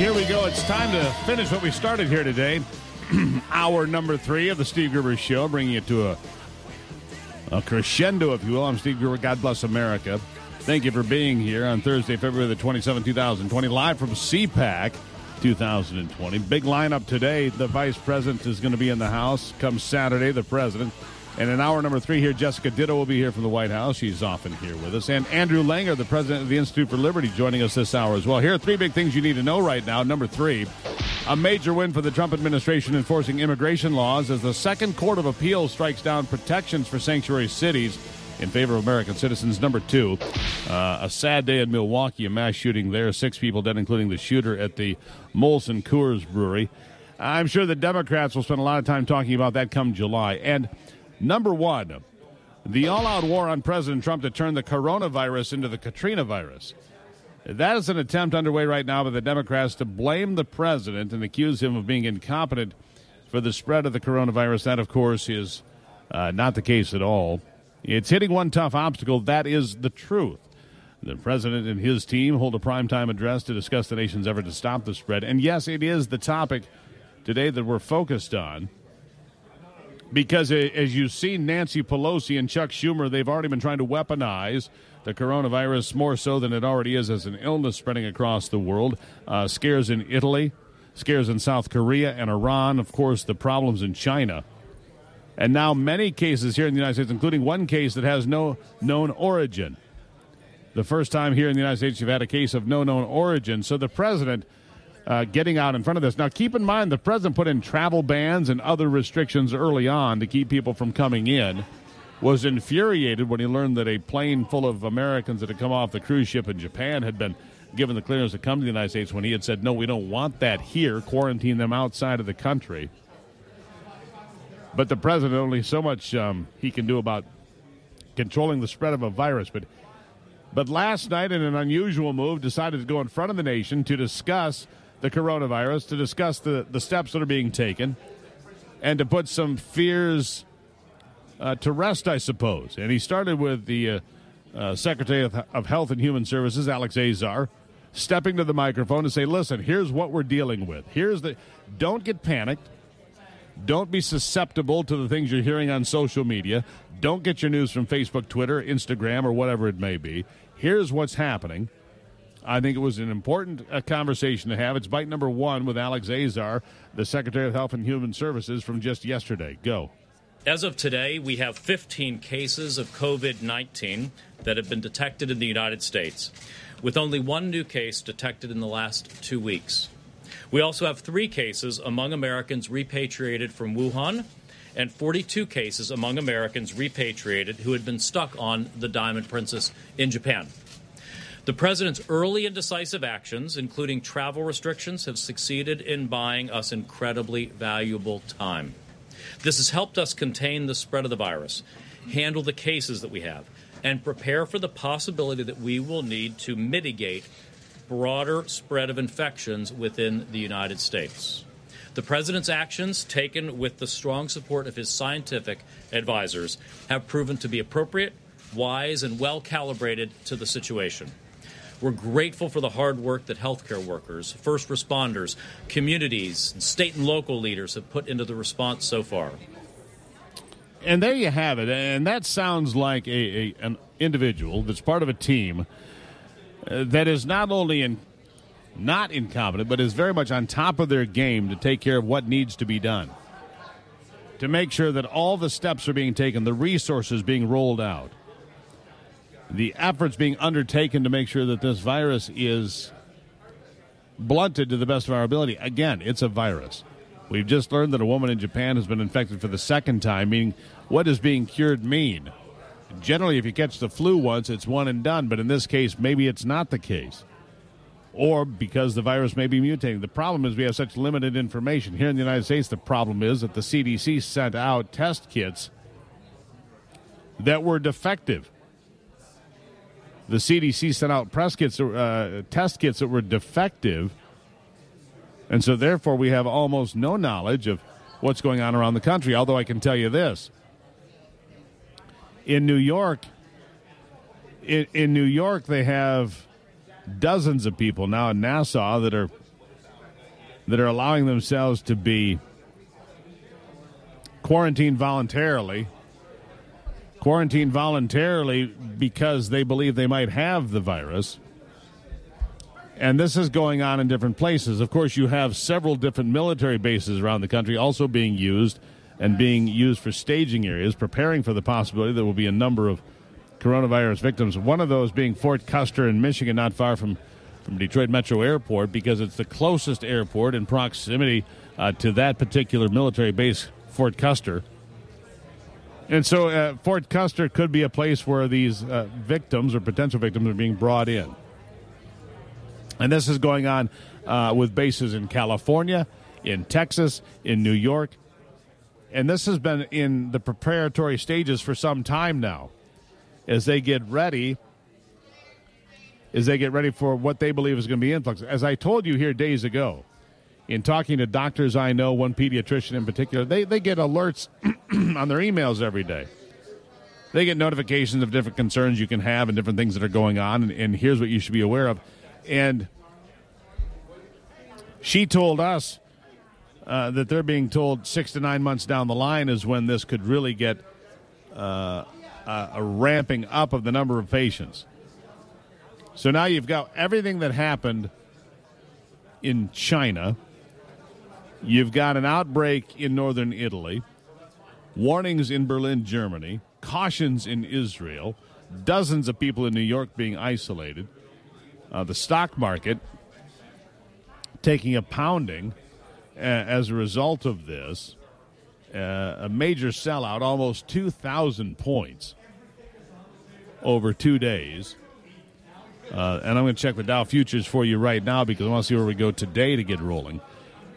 Here we go. It's time to finish what we started here today. Hour number three of the Steve Gruber Show, bringing you to a, a crescendo, if you will. I'm Steve Gruber. God bless America. Thank you for being here on Thursday, February the 27th, 2020, live from CPAC 2020. Big lineup today. The vice president is going to be in the house. Come Saturday, the president. And in hour number three here, Jessica Ditto will be here from the White House. She's often here with us. And Andrew Langer, the president of the Institute for Liberty, joining us this hour as well. Here are three big things you need to know right now. Number three, a major win for the Trump administration enforcing immigration laws as the Second Court of Appeals strikes down protections for sanctuary cities in favor of American citizens. Number two, uh, a sad day in Milwaukee, a mass shooting there. Six people dead, including the shooter at the Molson Coors Brewery. I'm sure the Democrats will spend a lot of time talking about that come July. And Number one, the all out war on President Trump to turn the coronavirus into the Katrina virus. That is an attempt underway right now by the Democrats to blame the president and accuse him of being incompetent for the spread of the coronavirus. That, of course, is uh, not the case at all. It's hitting one tough obstacle. That is the truth. The president and his team hold a primetime address to discuss the nation's effort to stop the spread. And yes, it is the topic today that we're focused on because as you've seen Nancy Pelosi and Chuck Schumer, they've already been trying to weaponize the coronavirus more so than it already is as an illness spreading across the world. Uh, scares in Italy, scares in South Korea and Iran, of course, the problems in China. And now many cases here in the United States, including one case that has no known origin. The first time here in the United States you've had a case of no known origin. So the president uh, getting out in front of this. Now, keep in mind the president put in travel bans and other restrictions early on to keep people from coming in. Was infuriated when he learned that a plane full of Americans that had come off the cruise ship in Japan had been given the clearance to come to the United States when he had said, No, we don't want that here, quarantine them outside of the country. But the president only so much um, he can do about controlling the spread of a virus. But but last night, in an unusual move, decided to go in front of the nation to discuss the coronavirus, to discuss the, the steps that are being taken, and to put some fears uh, to rest, I suppose. And he started with the uh, uh, Secretary of, of Health and Human Services, Alex Azar, stepping to the microphone to say, listen, here's what we're dealing with. Here's the. Don't get panicked. Don't be susceptible to the things you're hearing on social media. Don't get your news from Facebook, Twitter, Instagram, or whatever it may be. Here's what's happening. I think it was an important uh, conversation to have. It's bite number one with Alex Azar, the Secretary of Health and Human Services, from just yesterday. Go. As of today, we have 15 cases of COVID 19 that have been detected in the United States, with only one new case detected in the last two weeks. We also have three cases among Americans repatriated from Wuhan and 42 cases among Americans repatriated who had been stuck on the Diamond Princess in Japan. The president's early and decisive actions, including travel restrictions, have succeeded in buying us incredibly valuable time. This has helped us contain the spread of the virus, handle the cases that we have, and prepare for the possibility that we will need to mitigate broader spread of infections within the United States. The president's actions, taken with the strong support of his scientific advisors, have proven to be appropriate, wise, and well calibrated to the situation. We're grateful for the hard work that healthcare workers, first responders, communities, and state and local leaders have put into the response so far. And there you have it. And that sounds like a, a an individual that's part of a team uh, that is not only in not incompetent, but is very much on top of their game to take care of what needs to be done. To make sure that all the steps are being taken, the resources being rolled out the efforts being undertaken to make sure that this virus is blunted to the best of our ability. Again, it's a virus. We've just learned that a woman in Japan has been infected for the second time, meaning what does being cured mean? Generally, if you catch the flu once, it's one and done, but in this case, maybe it's not the case. Or because the virus may be mutating. The problem is we have such limited information. Here in the United States, the problem is that the CDC sent out test kits that were defective the CDC sent out press kits, uh, test kits that were defective, and so therefore we have almost no knowledge of what's going on around the country. Although I can tell you this: in New York, in, in New York, they have dozens of people now in Nassau that are that are allowing themselves to be quarantined voluntarily. Quarantined voluntarily because they believe they might have the virus. And this is going on in different places. Of course, you have several different military bases around the country also being used and being used for staging areas, preparing for the possibility there will be a number of coronavirus victims. One of those being Fort Custer in Michigan, not far from, from Detroit Metro Airport, because it's the closest airport in proximity uh, to that particular military base, Fort Custer. And so uh, Fort Custer could be a place where these uh, victims or potential victims are being brought in. And this is going on uh, with bases in California, in Texas, in New York. And this has been in the preparatory stages for some time now as they get ready as they get ready for what they believe is going to be influx. As I told you here days ago, in talking to doctors I know, one pediatrician in particular, they, they get alerts on their emails every day. They get notifications of different concerns you can have and different things that are going on, and, and here's what you should be aware of. And she told us uh, that they're being told six to nine months down the line is when this could really get uh, a ramping up of the number of patients. So now you've got everything that happened in China. You've got an outbreak in northern Italy, warnings in Berlin, Germany, cautions in Israel, dozens of people in New York being isolated, uh, the stock market taking a pounding uh, as a result of this, uh, a major sellout, almost 2,000 points over two days. Uh, and I'm going to check the Dow futures for you right now because I want to see where we go today to get rolling.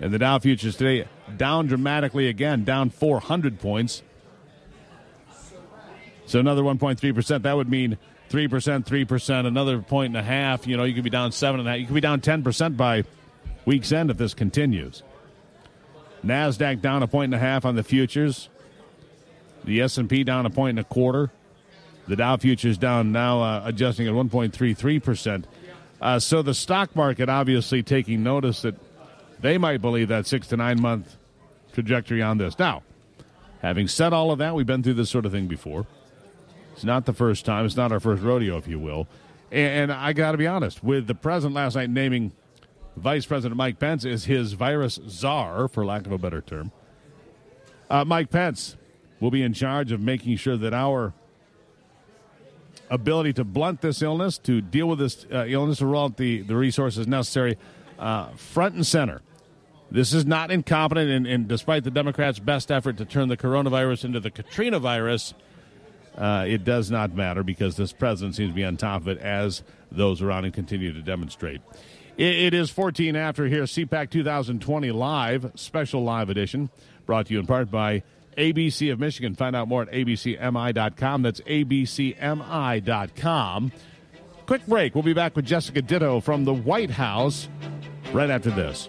And the Dow futures today down dramatically again, down 400 points. So another 1.3%. That would mean 3%, 3%, another point and a half. You know, you could be down 7.5. You could be down 10% by week's end if this continues. NASDAQ down a point and a half on the futures. The S&P down a point and a quarter. The Dow futures down now, uh, adjusting at 1.33%. Uh, so the stock market obviously taking notice that they might believe that six to nine month trajectory on this. Now, having said all of that, we've been through this sort of thing before. It's not the first time. It's not our first rodeo, if you will. And, I got to be honest, with the president last night naming Vice President Mike Pence as his virus czar, for lack of a better term, uh, Mike Pence will be in charge of making sure that our ability to blunt this illness, to deal with this uh, illness, to roll out the, the resources necessary uh, front and center. This is not incompetent, and, and, despite the Democrats' best effort to turn the coronavirus into the Katrina virus, uh, it does not matter because this president seems to be on top of it, as those around him continue to demonstrate. it, it is 14 after here, CPAC 2020 Live, special live edition, brought to you in part by ABC of Michigan. Find out more at abcmi.com. That's abcmi.com. Quick break. We'll be back with Jessica Ditto from the White House right after this.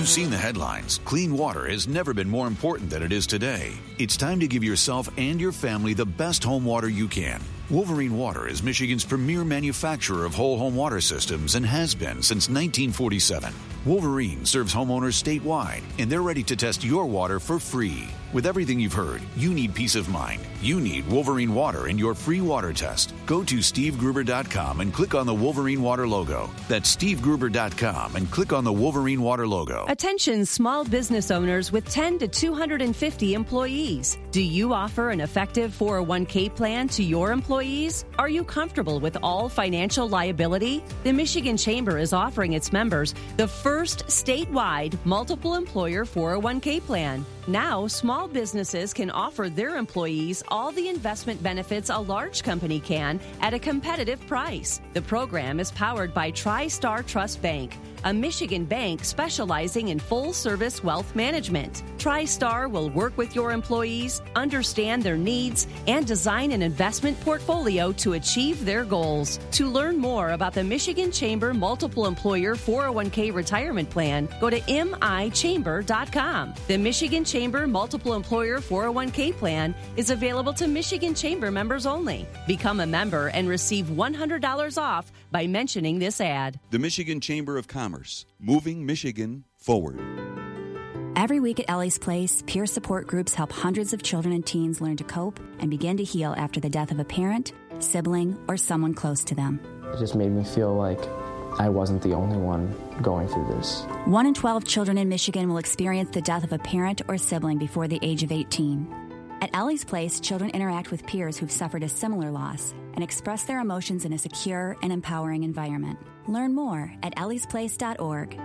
You've seen the headlines. Clean water has never been more important than it is today. It's time to give yourself and your family the best home water you can. Wolverine Water is Michigan's premier manufacturer of whole home water systems and has been since 1947. Wolverine serves homeowners statewide, and they're ready to test your water for free. With everything you've heard, you need peace of mind. You need Wolverine Water in your free water test. Go to stevegruber.com and click on the Wolverine Water logo. That's stevegruber.com and click on the Wolverine Water logo. Attention small business owners with 10 to 250 employees. Do you offer an effective 401k plan to your employees? Are you comfortable with all financial liability? The Michigan Chamber is offering its members the first statewide multiple employer 401k plan. Now, small businesses can offer their employees all the investment benefits a large company can at a competitive price. The program is powered by TriStar Trust Bank. A Michigan bank specializing in full service wealth management. TriStar will work with your employees, understand their needs, and design an investment portfolio to achieve their goals. To learn more about the Michigan Chamber Multiple Employer 401k Retirement Plan, go to michamber.com. The Michigan Chamber Multiple Employer 401k Plan is available to Michigan Chamber members only. Become a member and receive $100 off by mentioning this ad. The Michigan Chamber of Commerce, moving Michigan forward. Every week at Ellie's Place, peer support groups help hundreds of children and teens learn to cope and begin to heal after the death of a parent, sibling, or someone close to them. It just made me feel like I wasn't the only one going through this. One in 12 children in Michigan will experience the death of a parent or sibling before the age of 18. At Ellie's Place, children interact with peers who've suffered a similar loss and express their emotions in a secure and empowering environment. Learn more at elliesplace.org.